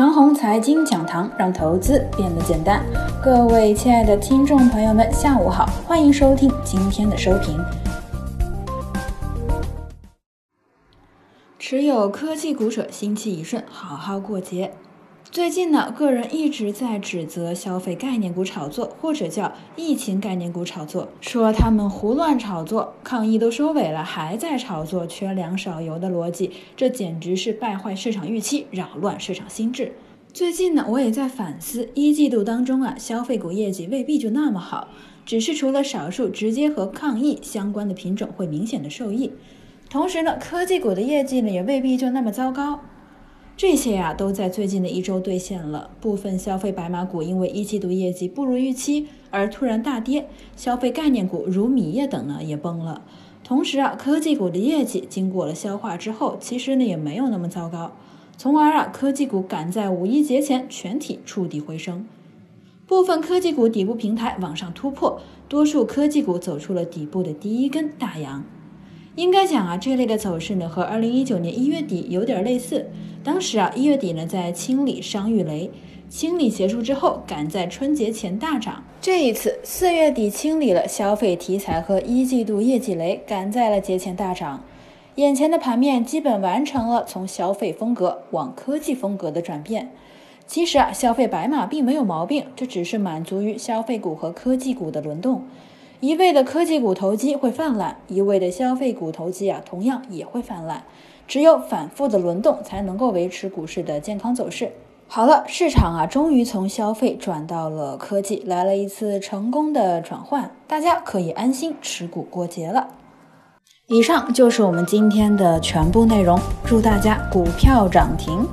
长虹财经讲堂让投资变得简单。各位亲爱的听众朋友们，下午好，欢迎收听今天的收评。持有科技股者心气一顺，好好过节。最近呢，个人一直在指责消费概念股炒作，或者叫疫情概念股炒作，说他们胡乱炒作，抗疫都收尾了，还在炒作缺粮少油的逻辑，这简直是败坏市场预期，扰乱市场心智。最近呢，我也在反思，一季度当中啊，消费股业绩未必就那么好，只是除了少数直接和抗疫相关的品种会明显的受益，同时呢，科技股的业绩呢也未必就那么糟糕。这些呀，都在最近的一周兑现了。部分消费白马股因为一季度业绩不如预期而突然大跌，消费概念股如米业等呢也崩了。同时啊，科技股的业绩经过了消化之后，其实呢也没有那么糟糕，从而啊，科技股赶在五一节前全体触底回升。部分科技股底部平台往上突破，多数科技股走出了底部的第一根大阳。应该讲啊，这类的走势呢和二零一九年一月底有点类似。当时啊，一月底呢，在清理商誉雷，清理结束之后，赶在春节前大涨。这一次四月底清理了消费题材和一季度业绩雷，赶在了节前大涨。眼前的盘面基本完成了从消费风格往科技风格的转变。其实啊，消费白马并没有毛病，这只是满足于消费股和科技股的轮动。一味的科技股投机会泛滥，一味的消费股投机啊，同样也会泛滥。只有反复的轮动，才能够维持股市的健康走势。好了，市场啊，终于从消费转到了科技，来了一次成功的转换，大家可以安心持股过节了。以上就是我们今天的全部内容，祝大家股票涨停。